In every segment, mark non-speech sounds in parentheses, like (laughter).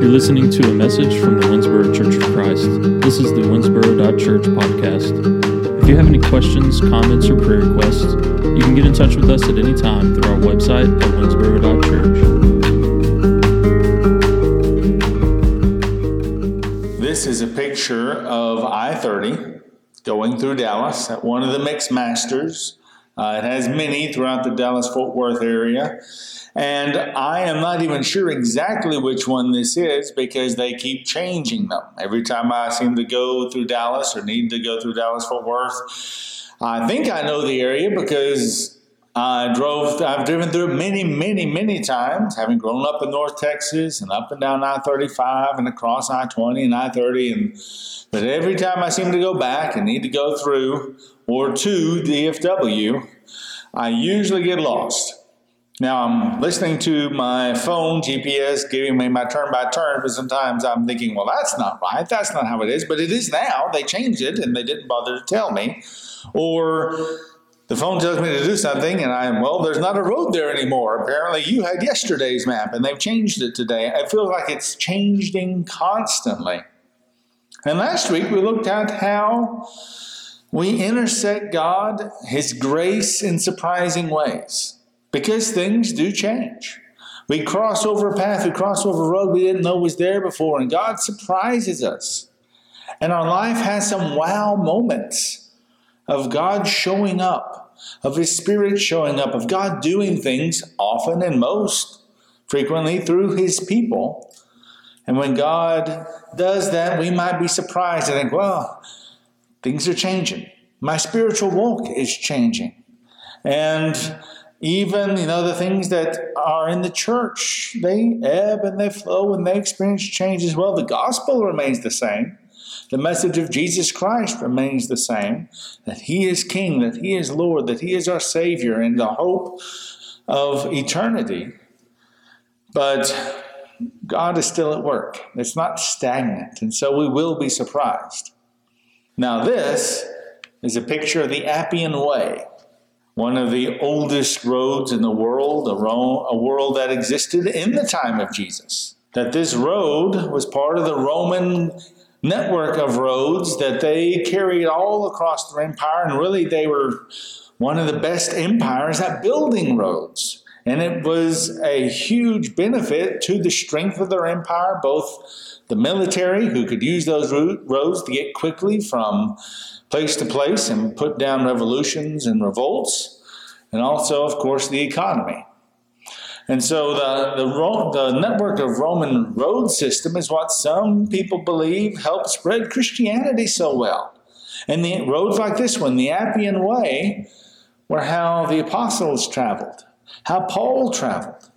You're listening to a message from the Winnsboro Church of Christ. This is the Winnsboro.church podcast. If you have any questions, comments, or prayer requests, you can get in touch with us at any time through our website at winnsboro.church. This is a picture of I 30 going through Dallas at one of the Mix Masters. Uh, it has many throughout the Dallas Fort Worth area. And I am not even sure exactly which one this is because they keep changing them. Every time I seem to go through Dallas or need to go through Dallas Fort Worth, I think I know the area because I drove, I've driven through many, many, many times, having grown up in North Texas and up and down I 35 and across I 20 and I 30. And, but every time I seem to go back and need to go through or to DFW, I usually get lost. Now I'm listening to my phone GPS giving me my turn by turn, but sometimes I'm thinking, well, that's not right. That's not how it is. But it is now. They changed it and they didn't bother to tell me. Or the phone tells me to do something and I'm, well, there's not a road there anymore. Apparently you had yesterday's map and they've changed it today. I feel like it's changing constantly. And last week we looked at how we intersect God, His grace in surprising ways because things do change. We cross over a path, we cross over a road we didn't know was there before, and God surprises us. And our life has some wow moments of God showing up, of His Spirit showing up, of God doing things often and most frequently through His people. And when God does that, we might be surprised and think, well, things are changing. My spiritual walk is changing. And even you know the things that are in the church they ebb and they flow and they experience change as well the gospel remains the same the message of jesus christ remains the same that he is king that he is lord that he is our savior and the hope of eternity. But god is still at work. It's not stagnant and so we will be surprised. Now this is a picture of the appian way one of the oldest roads in the world, a, ro- a world that existed in the time of Jesus. That this road was part of the Roman network of roads that they carried all across their empire, and really they were one of the best empires at building roads. And it was a huge benefit to the strength of their empire, both the military, who could use those roads to get quickly from place to place and put down revolutions and revolts, and also, of course, the economy. And so the, the, the network of Roman road system is what some people believe helped spread Christianity so well. And the roads like this one, the Appian Way, were how the apostles traveled, how Paul traveled,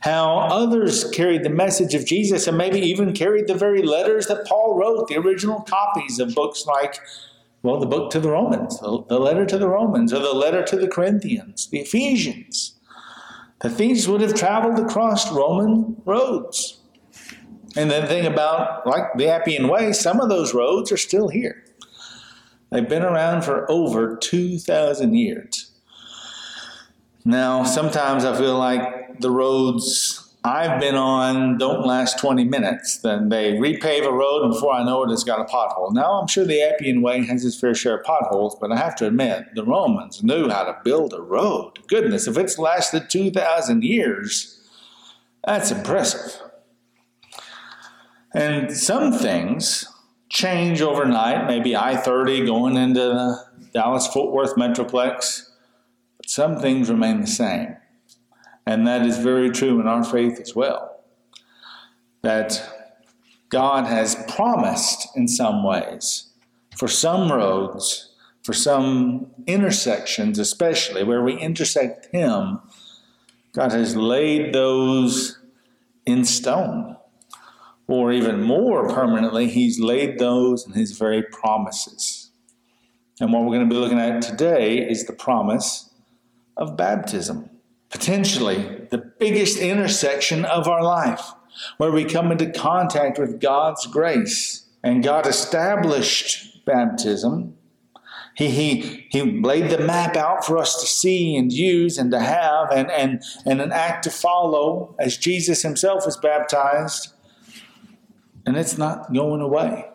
how others carried the message of Jesus, and maybe even carried the very letters that Paul wrote, the original copies of books like well, the book to the Romans, the letter to the Romans, or the letter to the Corinthians, the Ephesians. That these would have traveled across Roman roads. And the thing about, like the Appian Way, some of those roads are still here. They've been around for over 2,000 years. Now, sometimes I feel like the roads I've been on don't last 20 minutes. Then they repave a road, and before I know it, it's got a pothole. Now, I'm sure the Appian Way has its fair share of potholes, but I have to admit, the Romans knew how to build a road. Goodness, if it's lasted 2,000 years, that's impressive. And some things change overnight, maybe I 30 going into the Dallas Fort Worth Metroplex, but some things remain the same. And that is very true in our faith as well. That God has promised in some ways for some roads, for some intersections, especially where we intersect Him, God has laid those in stone. Or even more permanently, He's laid those in His very promises. And what we're going to be looking at today is the promise of baptism potentially the biggest intersection of our life, where we come into contact with God's grace. And God established baptism. He, he, he laid the map out for us to see and use and to have and, and, and an act to follow as Jesus himself was baptized. And it's not going away.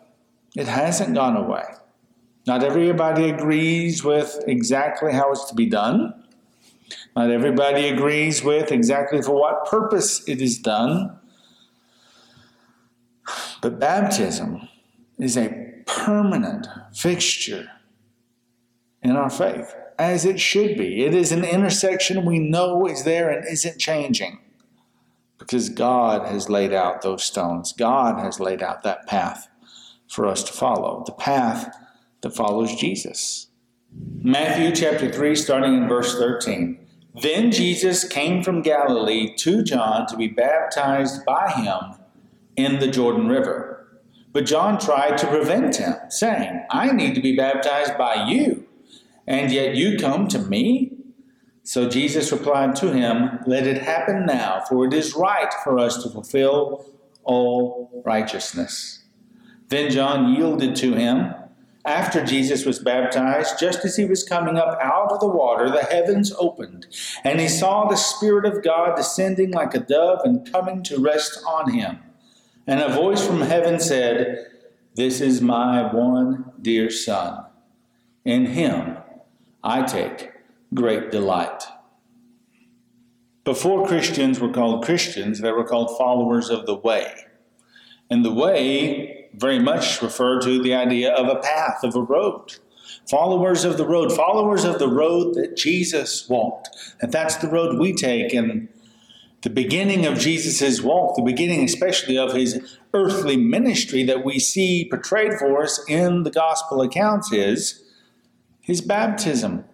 It hasn't gone away. Not everybody agrees with exactly how it's to be done. Not everybody agrees with exactly for what purpose it is done. But baptism is a permanent fixture in our faith, as it should be. It is an intersection we know is there and isn't changing because God has laid out those stones. God has laid out that path for us to follow, the path that follows Jesus. Matthew chapter 3, starting in verse 13. Then Jesus came from Galilee to John to be baptized by him in the Jordan River. But John tried to prevent him, saying, I need to be baptized by you, and yet you come to me? So Jesus replied to him, Let it happen now, for it is right for us to fulfill all righteousness. Then John yielded to him. After Jesus was baptized, just as he was coming up out of the water, the heavens opened, and he saw the Spirit of God descending like a dove and coming to rest on him. And a voice from heaven said, This is my one dear Son. In him I take great delight. Before Christians were called Christians, they were called followers of the way. And the way very much refer to the idea of a path, of a road. Followers of the road, followers of the road that Jesus walked. And that's the road we take. And the beginning of Jesus' walk, the beginning especially of his earthly ministry that we see portrayed for us in the gospel accounts is his baptism.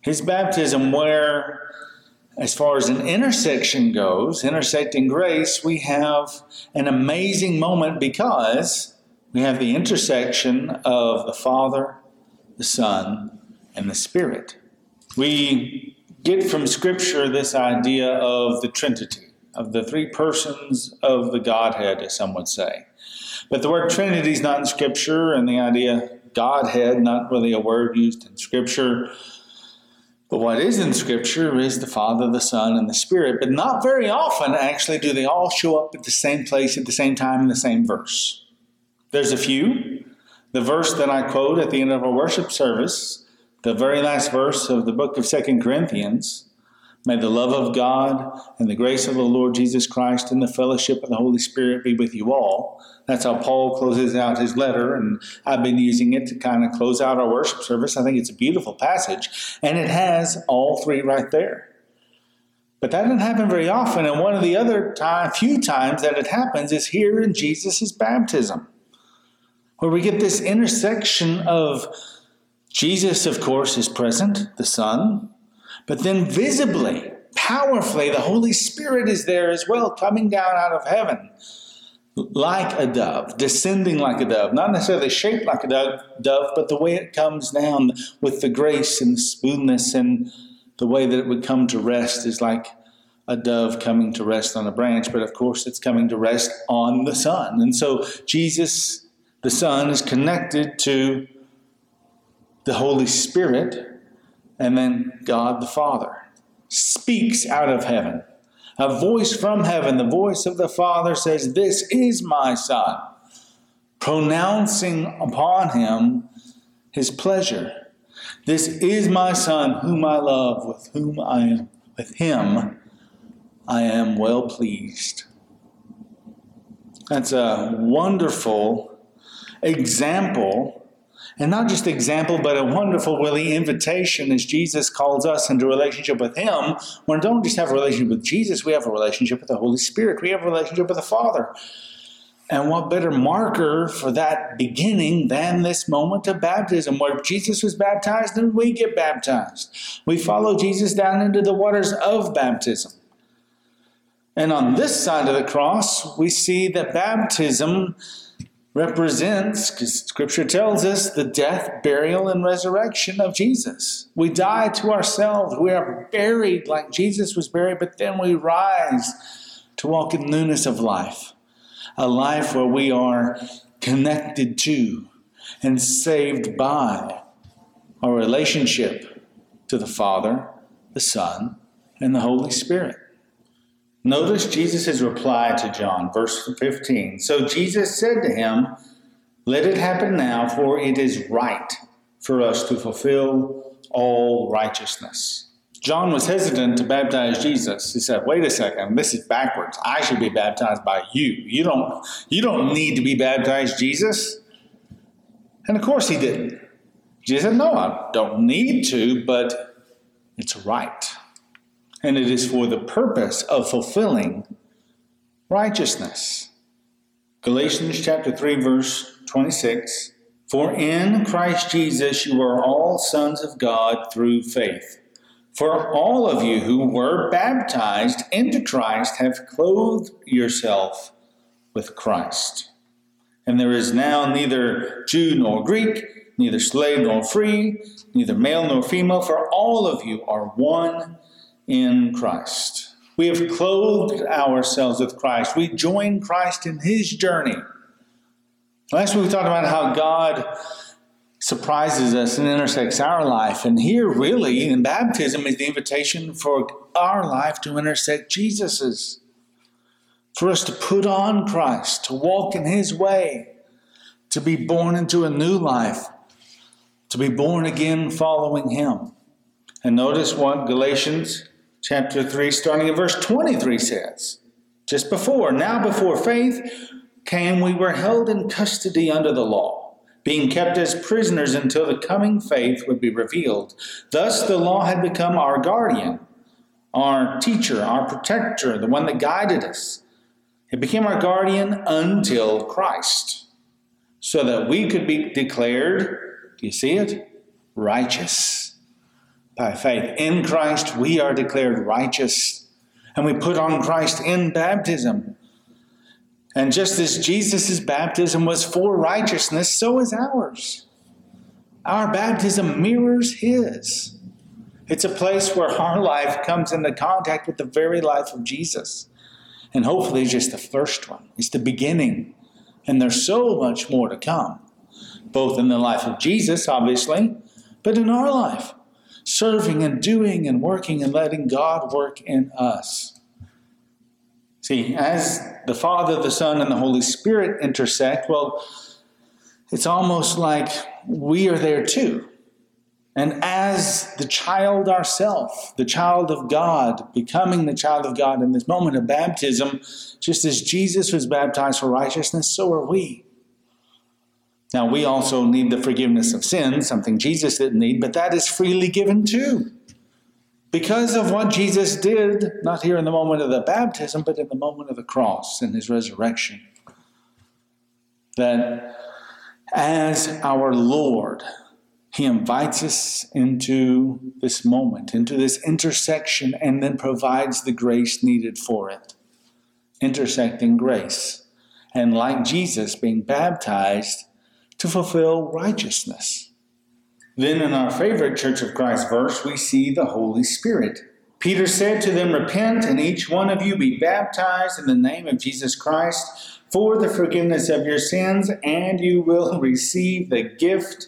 His baptism, where, as far as an intersection goes, intersecting grace, we have an amazing moment because we have the intersection of the Father, the Son, and the Spirit. We get from Scripture this idea of the Trinity, of the three persons of the Godhead, as some would say. But the word Trinity is not in Scripture, and the idea Godhead, not really a word used in Scripture. But what is in Scripture is the Father, the Son, and the Spirit. But not very often, actually, do they all show up at the same place at the same time in the same verse. There's a few. The verse that I quote at the end of our worship service the very last verse of the book of Second Corinthians. May the love of God and the grace of the Lord Jesus Christ and the fellowship of the Holy Spirit be with you all. That's how Paul closes out his letter, and I've been using it to kind of close out our worship service. I think it's a beautiful passage, and it has all three right there. But that doesn't happen very often, and one of the other time, few times that it happens is here in Jesus' baptism, where we get this intersection of Jesus, of course, is present, the Son, but then visibly, powerfully, the Holy Spirit is there as well, coming down out of heaven like a dove, descending like a dove, not necessarily shaped like a dove, dove, but the way it comes down with the grace and the smoothness and the way that it would come to rest is like a dove coming to rest on a branch, but of course it's coming to rest on the Son. And so Jesus, the Son, is connected to the Holy Spirit, and then God the Father speaks out of heaven. A voice from heaven, the voice of the Father says, This is my Son, pronouncing upon him his pleasure. This is my Son, whom I love, with whom I am, with him I am well pleased. That's a wonderful example and not just example, but a wonderful, really invitation as Jesus calls us into relationship with Him. We don't just have a relationship with Jesus, we have a relationship with the Holy Spirit. We have a relationship with the Father. And what better marker for that beginning than this moment of baptism, where Jesus was baptized and we get baptized? We follow Jesus down into the waters of baptism. And on this side of the cross, we see that baptism represents, because Scripture tells us, the death, burial, and resurrection of Jesus. We die to ourselves. We are buried like Jesus was buried, but then we rise to walk in newness of life. A life where we are connected to and saved by our relationship to the Father, the Son, and the Holy Spirit. Notice Jesus' reply to John, verse 15. So Jesus said to him, Let it happen now, for it is right for us to fulfill all righteousness. John was hesitant to baptize Jesus. He said, "Wait a second, this is backwards. I should be baptized by you. You don't you don't need to be baptized, Jesus." And of course he didn't. Jesus said, "No, I don't need to, but it's right." And it is for the purpose of fulfilling righteousness. Galatians chapter 3 verse 26, "For in Christ Jesus you are all sons of God through faith." For all of you who were baptized into Christ have clothed yourself with Christ. And there is now neither Jew nor Greek, neither slave nor free, neither male nor female, for all of you are one in Christ. We have clothed ourselves with Christ. We join Christ in his journey. Last week we talked about how God surprises us and intersects our life. And here, really, in baptism, is the invitation for our life to intersect Jesus's. For us to put on Christ, to walk in His way, to be born into a new life, to be born again following Him. And notice what Galatians chapter 3, starting at verse 23 says. Just before, now before faith came, we were held in custody under the law being kept as prisoners until the coming faith would be revealed. Thus, the law had become our guardian, our teacher, our protector, the one that guided us. It became our guardian until Christ, so that we could be declared, do you see it? Righteous by faith. In Christ, we are declared righteous, and we put on Christ in baptism. And just as Jesus' baptism was for righteousness, so is ours. Our baptism mirrors his. It's a place where our life comes into contact with the very life of Jesus. And hopefully, it's just the first one, it's the beginning. And there's so much more to come, both in the life of Jesus, obviously, but in our life, serving and doing and working and letting God work in us. See, as the Father, the Son, and the Holy Spirit intersect, well, it's almost like we are there too. And as the child ourself, the child of God, becoming the child of God in this moment of baptism, just as Jesus was baptized for righteousness, so are we. Now, we also need the forgiveness of sins, something Jesus didn't need, but that is freely given too because of what Jesus did, not here in the moment of the baptism, but in the moment of the cross and his resurrection. That as our Lord, he invites us into this moment, into this intersection, and then provides the grace needed for it. Intersecting grace. And like Jesus, being baptized to fulfill righteousness. Then, in our favorite Church of Christ verse, we see the Holy Spirit. Peter said to them, Repent, and each one of you be baptized in the name of Jesus Christ for the forgiveness of your sins, and you will (laughs) receive the gift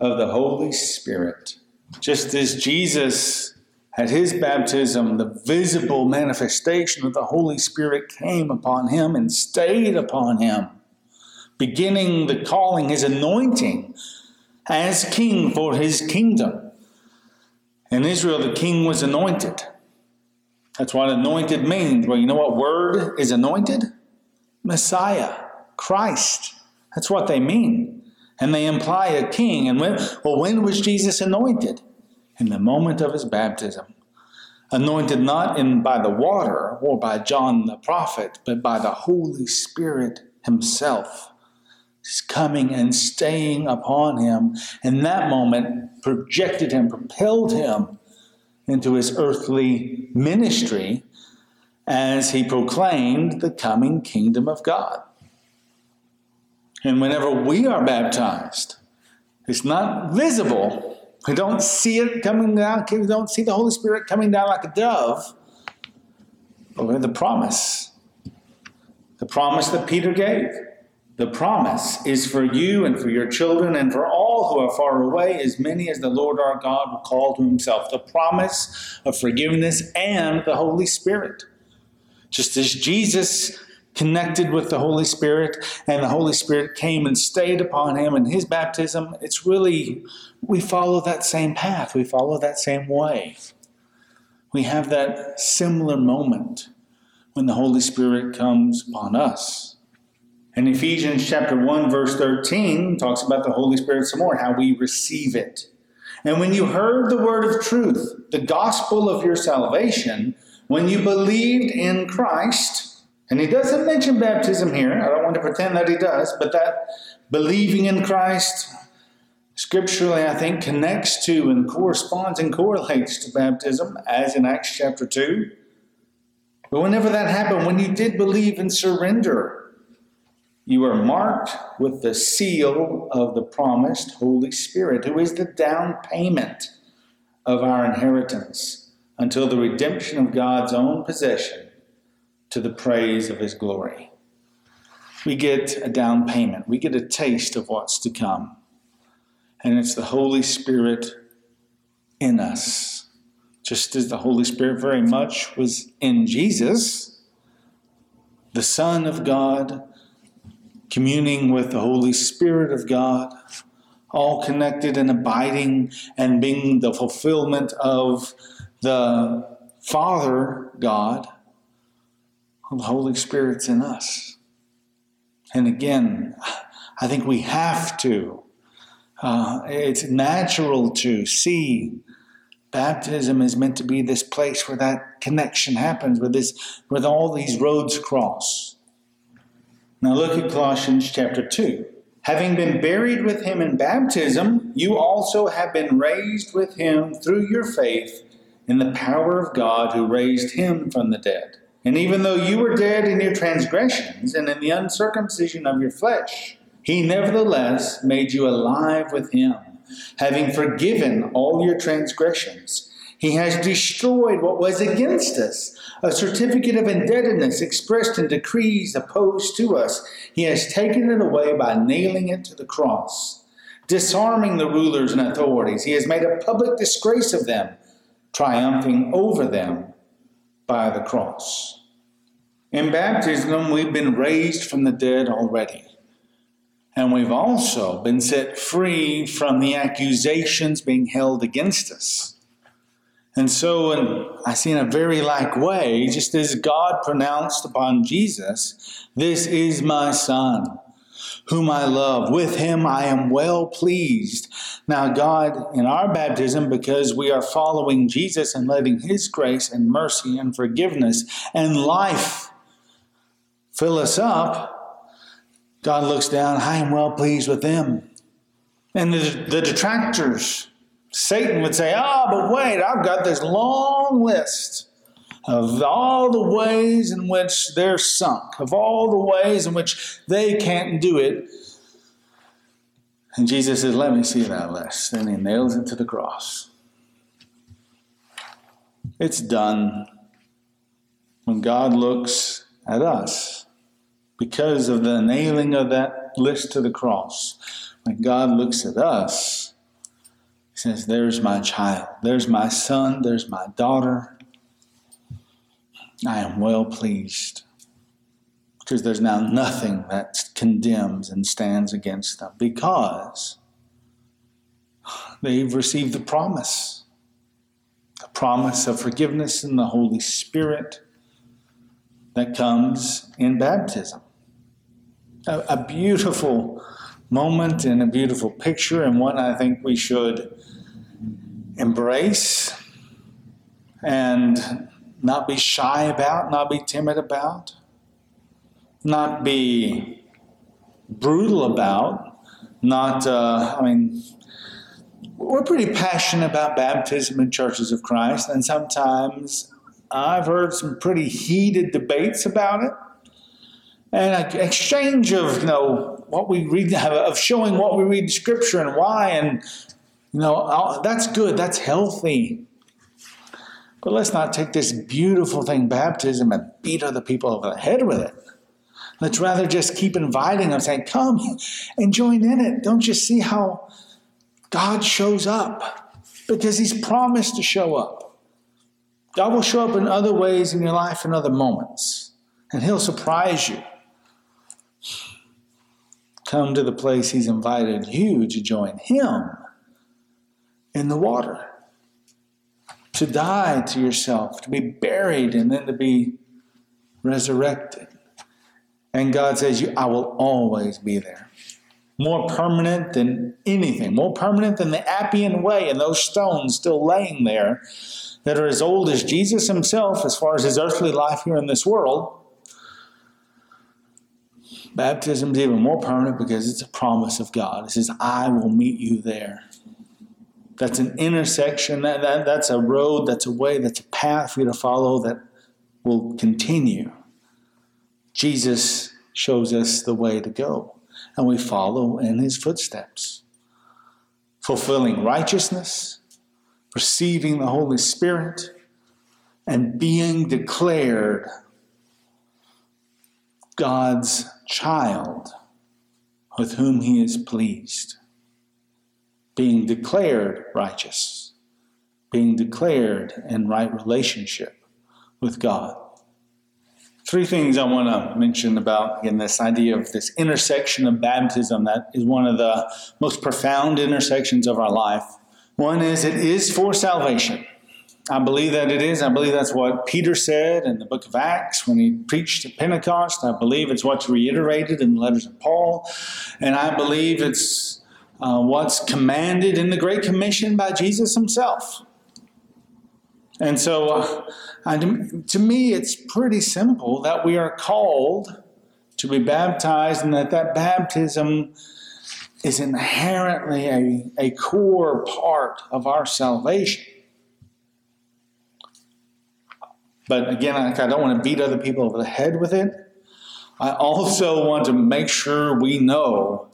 of the Holy Spirit. Just as Jesus at his baptism, the visible manifestation of the Holy Spirit came upon him and stayed upon him, beginning the calling, his anointing as king for his kingdom. In Israel, the king was anointed. That's what anointed means. Well, you know what word is anointed? Messiah, Christ. That's what they mean. And they imply a king. And when, well, when was Jesus anointed? In the moment of his baptism. Anointed not in by the water or by John the prophet, but by the Holy Spirit himself coming and staying upon him. And that moment projected him, propelled him into his earthly ministry as he proclaimed the coming kingdom of God. And whenever we are baptized, it's not visible. We don't see it coming down. We don't see the Holy Spirit coming down like a dove. But we have the promise. The promise that Peter gave. The promise is for you and for your children and for all who are far away, as many as the Lord our God will call to himself. The promise of forgiveness and the Holy Spirit. Just as Jesus connected with the Holy Spirit and the Holy Spirit came and stayed upon him in his baptism, it's really, we follow that same path, we follow that same way. We have that similar moment when the Holy Spirit comes upon us. And Ephesians chapter 1 verse 13 talks about the Holy Spirit some more, how we receive it. And when you heard the word of truth, the gospel of your salvation, when you believed in Christ, and he doesn't mention baptism here, I don't want to pretend that he does, but that believing in Christ, scripturally, I think, connects to and corresponds and correlates to baptism, as in Acts chapter 2. But whenever that happened, when you did believe and surrender, you are marked with the seal of the promised Holy Spirit, who is the down payment of our inheritance until the redemption of God's own possession to the praise of his glory. We get a down payment, we get a taste of what's to come. And it's the Holy Spirit in us. Just as the Holy Spirit very much was in Jesus, the Son of God communing with the Holy Spirit of God, all connected and abiding and being the fulfillment of the Father God. The Holy Spirit's in us. And again, I think we have to. Uh, it's natural to see baptism is meant to be this place where that connection happens, where this, where all these roads cross. Now look at Colossians chapter 2. Having been buried with him in baptism, you also have been raised with him through your faith in the power of God who raised him from the dead. And even though you were dead in your transgressions and in the uncircumcision of your flesh, he nevertheless made you alive with him, having forgiven all your transgressions. He has destroyed what was against us a certificate of indebtedness expressed in decrees opposed to us. He has taken it away by nailing it to the cross, disarming the rulers and authorities. He has made a public disgrace of them, triumphing over them by the cross. In baptism, we've been raised from the dead already. And we've also been set free from the accusations being held against us. And so, and I see in a very like way, just as God pronounced upon Jesus, This is my Son, whom I love. With him I am well pleased. Now, God, in our baptism, because we are following Jesus and letting his grace and mercy and forgiveness and life fill us up, God looks down, I am well pleased with them. And the, the detractors, Satan would say, Ah, oh, but wait, I've got this long list of all the ways in which they're sunk, of all the ways in which they can't do it. And Jesus says, Let me see that list. And he nails it to the cross. It's done. When God looks at us, because of the nailing of that list to the cross, when God looks at us, says, There's my child, there's my son, there's my daughter. I am well pleased because there's now nothing that condemns and stands against them because they've received the promise the promise of forgiveness in the Holy Spirit that comes in baptism. A, a beautiful moment and a beautiful picture, and one I think we should embrace and not be shy about, not be timid about, not be brutal about, not, uh, I mean, we're pretty passionate about baptism in churches of Christ, and sometimes I've heard some pretty heated debates about it. And an exchange of, you know, what we read, of showing what we read in Scripture and why, and you know, that's good, that's healthy. But let's not take this beautiful thing, baptism, and beat other people over the head with it. Let's rather just keep inviting them, saying, Come and join in it. Don't you see how God shows up? Because He's promised to show up. God will show up in other ways in your life in other moments. and He'll surprise you. Come to the place He's invited you to join Him in the water, to die to yourself, to be buried, and then to be resurrected. And God says, I will always be there. More permanent than anything, more permanent than the Appian Way and those stones still laying there that are as old as Jesus himself as far as his earthly life here in this world. Baptism is even more permanent because it's a promise of God. It says, I will meet you there. That's an intersection, that, that, that's a road, that's a way, that's a path for you to follow that will continue. Jesus shows us the way to go, and we follow in his footsteps, fulfilling righteousness, receiving the Holy Spirit, and being declared God's child with whom he is pleased, being declared righteous, being declared in right relationship with God. Three things I want to mention about in this idea of this intersection of baptism that is one of the most profound intersections of our life. One is it is for salvation. I believe that it is. I believe that's what Peter said in the book of Acts when he preached at Pentecost. I believe it's what's reiterated in the letters of Paul. And I believe it's uh, what's commanded in the Great Commission by Jesus himself. And so, uh, to me, it's pretty simple that we are called to be baptized and that that baptism is inherently a, a core part of our salvation. But again, I don't want to beat other people over the head with it. I also want to make sure we know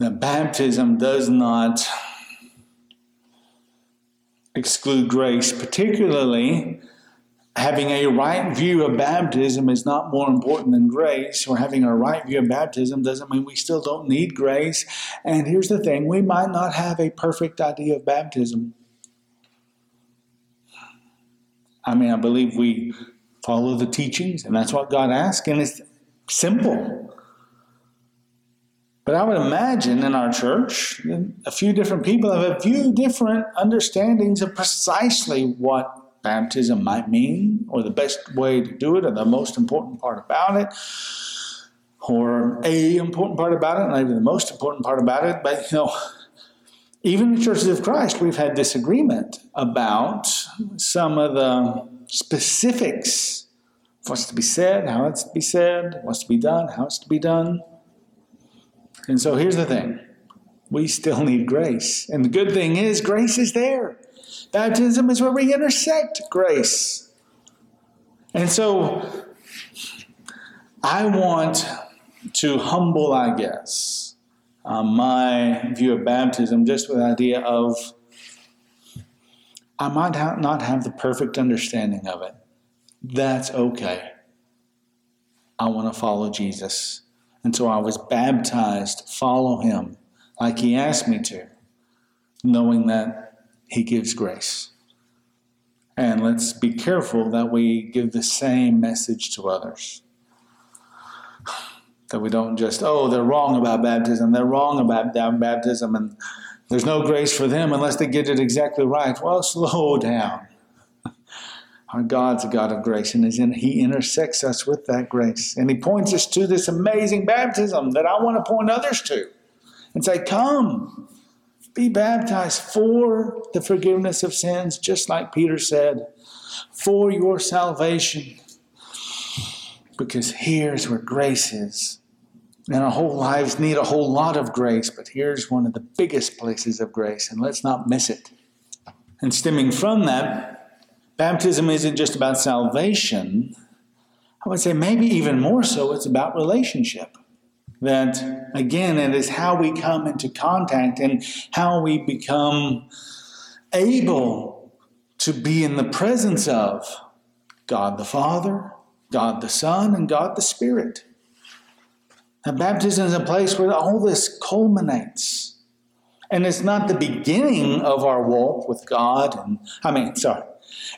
that baptism does not exclude grace, particularly having a right view of baptism is not more important than grace, or having a right view of baptism doesn't mean we still don't need grace. And here's the thing we might not have a perfect idea of baptism. I mean, I believe we follow the teachings, and that's what God asks, and it's simple. But I would imagine in our church, a few different people have a few different understandings of precisely what baptism might mean, or the best way to do it, or the most important part about it, or a important part about it, maybe the most important part about it. But you know, even in the churches of Christ, we've had disagreement about some of the specifics of what's to be said, how it's to be said, what's to be done, how it's to be done. And so here's the thing we still need grace. And the good thing is, grace is there. Baptism is where we intersect grace. And so I want to humble, I guess, um, my view of baptism just with the idea of I might ha- not have the perfect understanding of it. That's okay. I want to follow Jesus. And so I was baptized, follow him like he asked me to, knowing that he gives grace. And let's be careful that we give the same message to others. (sighs) That we don't just, oh, they're wrong about baptism, they're wrong about baptism, and there's no grace for them unless they get it exactly right. Well, slow (laughs) down. Our God's a God of grace, and He intersects us with that grace. And He points us to this amazing baptism that I want to point others to and say, Come, be baptized for the forgiveness of sins, just like Peter said, for your salvation. Because here's where grace is. And our whole lives need a whole lot of grace, but here's one of the biggest places of grace, and let's not miss it. And stemming from that, baptism isn't just about salvation. I would say maybe even more so, it's about relationship. That, again, it is how we come into contact and how we become able to be in the presence of God the Father, God the Son, and God the Spirit. And baptism is a place where all this culminates. And it's not the beginning of our walk with God. And I mean, sorry,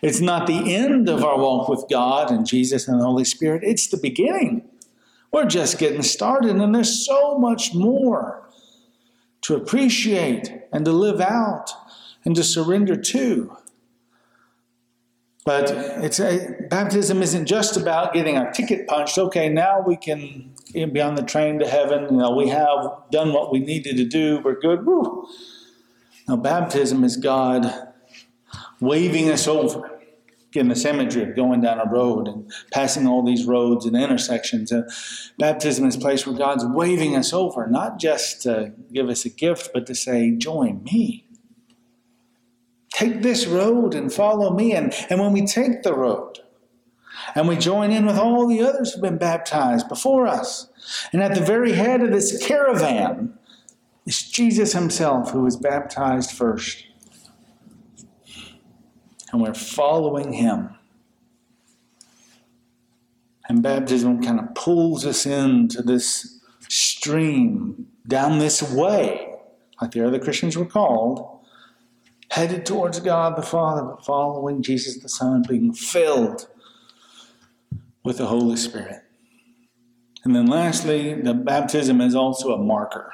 It's not the end of our walk with God and Jesus and the Holy Spirit, it's the beginning. We're just getting started, and there's so much more to appreciate and to live out and to surrender to. But it's a, baptism isn't just about getting our ticket punched. Okay, now we can be on the train to heaven. You know, we have done what we needed to do. We're good. Woo. Now, baptism is God waving us over. Again, this imagery of going down a road and passing all these roads and intersections. Uh, baptism is a place where God's waving us over, not just to give us a gift, but to say, Join me. Take this road and follow me. And, and when we take the road and we join in with all the others who've been baptized before us, and at the very head of this caravan is Jesus himself who was baptized first. And we're following him. And baptism kind of pulls us into this stream, down this way, like the other Christians were called, headed towards God the Father, but following Jesus the Son, being filled with the Holy Spirit. And then lastly, the baptism is also a marker.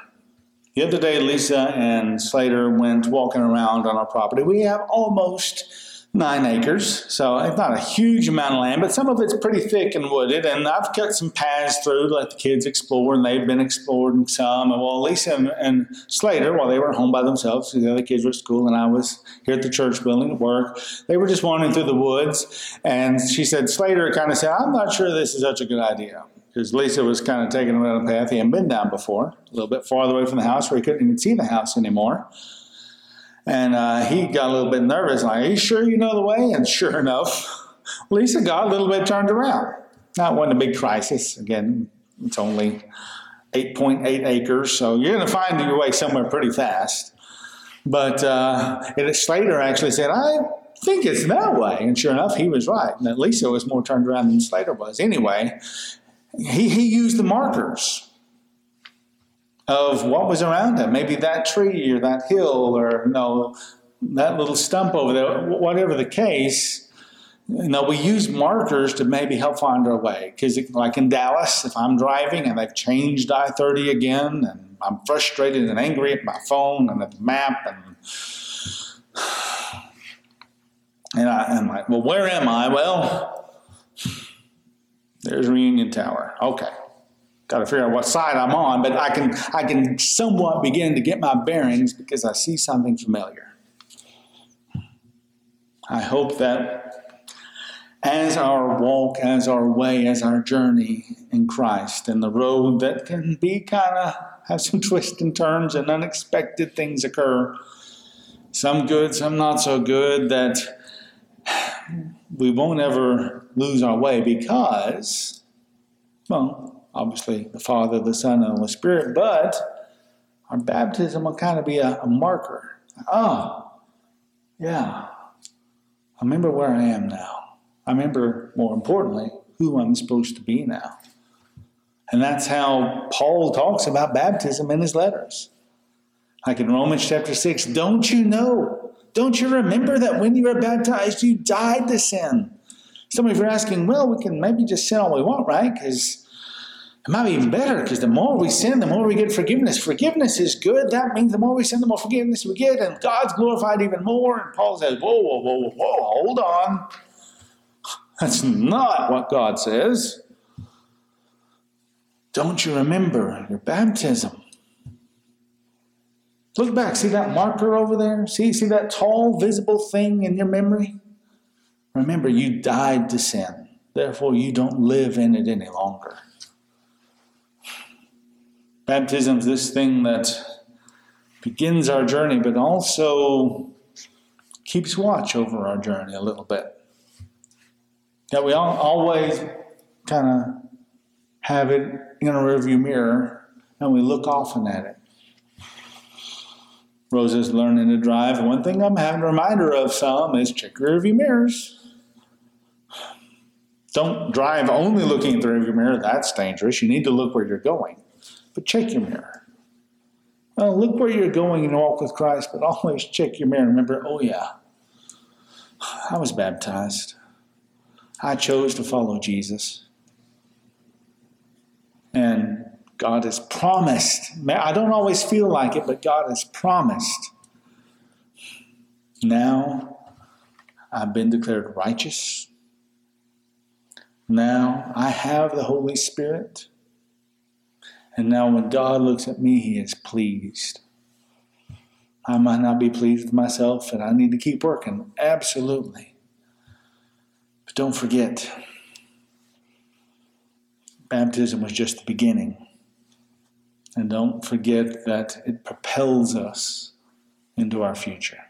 The other day, Lisa and Slater went walking around on our property. We have almost nine acres, so it's not a huge amount of land, but some of it's pretty thick and wooded. And I've cut some paths through to let the kids explore, and they've been exploring some. And well, Lisa and, and Slater, while they were home by themselves, the other kids were at school, and I was here at the church building at work, they were just wandering through the woods. And she said, Slater kind of said, I'm not sure this is such a good idea. Because Lisa was kind of taking him down a path he hadn't been down before, a little bit farther away from the house where he couldn't even see the house anymore. And uh, he got a little bit nervous, like, Are you sure you know the way? And sure enough, (laughs) Lisa got a little bit turned around. Not one a big crisis. Again, it's only 8.8 acres, so you're going to find your way somewhere pretty fast. But uh, Slater actually said, I think it's that way. And sure enough, he was right. And Lisa was more turned around than Slater was. Anyway, he, he used the markers of what was around him. Maybe that tree or that hill or you know that little stump over there, whatever the case. You know, we use markers to maybe help find our way. Because, like in Dallas, if I'm driving and they've changed I 30 again, and I'm frustrated and angry at my phone and at the map, and (sighs) and I, am like, well, where am I? Well, (sighs) there's Reunion Tower. Okay, got to figure out what side I'm on, but I can I can somewhat begin to get my bearings because I see something familiar. I hope that as our walk, as our way, as our journey in Christ, and the road that can be kind of have some (laughs) twists and turns and unexpected things occur, some good, some not so good, that (sighs) we won't ever lose our way because, well, obviously the Father, the Son, and the Spirit, but our baptism will kind of be a, a marker. Oh, yeah, I remember where I am now. I remember, more importantly, who I'm supposed to be now. And that's how Paul talks about baptism in his letters. Like in Romans chapter 6, don't you know? Don't you remember that when you were baptized, you died to sin? Some of you are asking, well, we can maybe just sin all we want, right? Because it might be even better because the more we sin, the more we get forgiveness. Forgiveness is good. That means the more we sin, the more forgiveness we get, and God's glorified even more. And Paul says, Whoa, whoa, whoa, whoa, hold on. (laughs) That's not what God says. Don't you remember your baptism? Look back. See that marker over there? See, see that tall, visible thing in your memory? Remember, you died to sin. Therefore, you don't live in it any longer. Baptism is this thing that begins our journey, but also keeps watch over our journey a little bit. That we all, always kind of have it in a rearview mirror and we look often at it. Rose Rosa's learning to drive. One thing I'm having a reminder of some is check rearview mirrors. Don't drive only looking at the rearview mirror. That's dangerous. You need to look where you're going. But check your mirror. Well, look where you're going and walk with Christ, but always check your mirror. Remember, oh yeah, I was baptized. I chose to follow Jesus. And God has promised. I don't always feel like it, but God has promised. Now I've been declared righteous. Now I have the Holy Spirit. And now when God looks at me, He is pleased. I might not be pleased with myself and I need to keep working. Absolutely. But don't forget, baptism was just the beginning. And don't forget that it propels us into our future.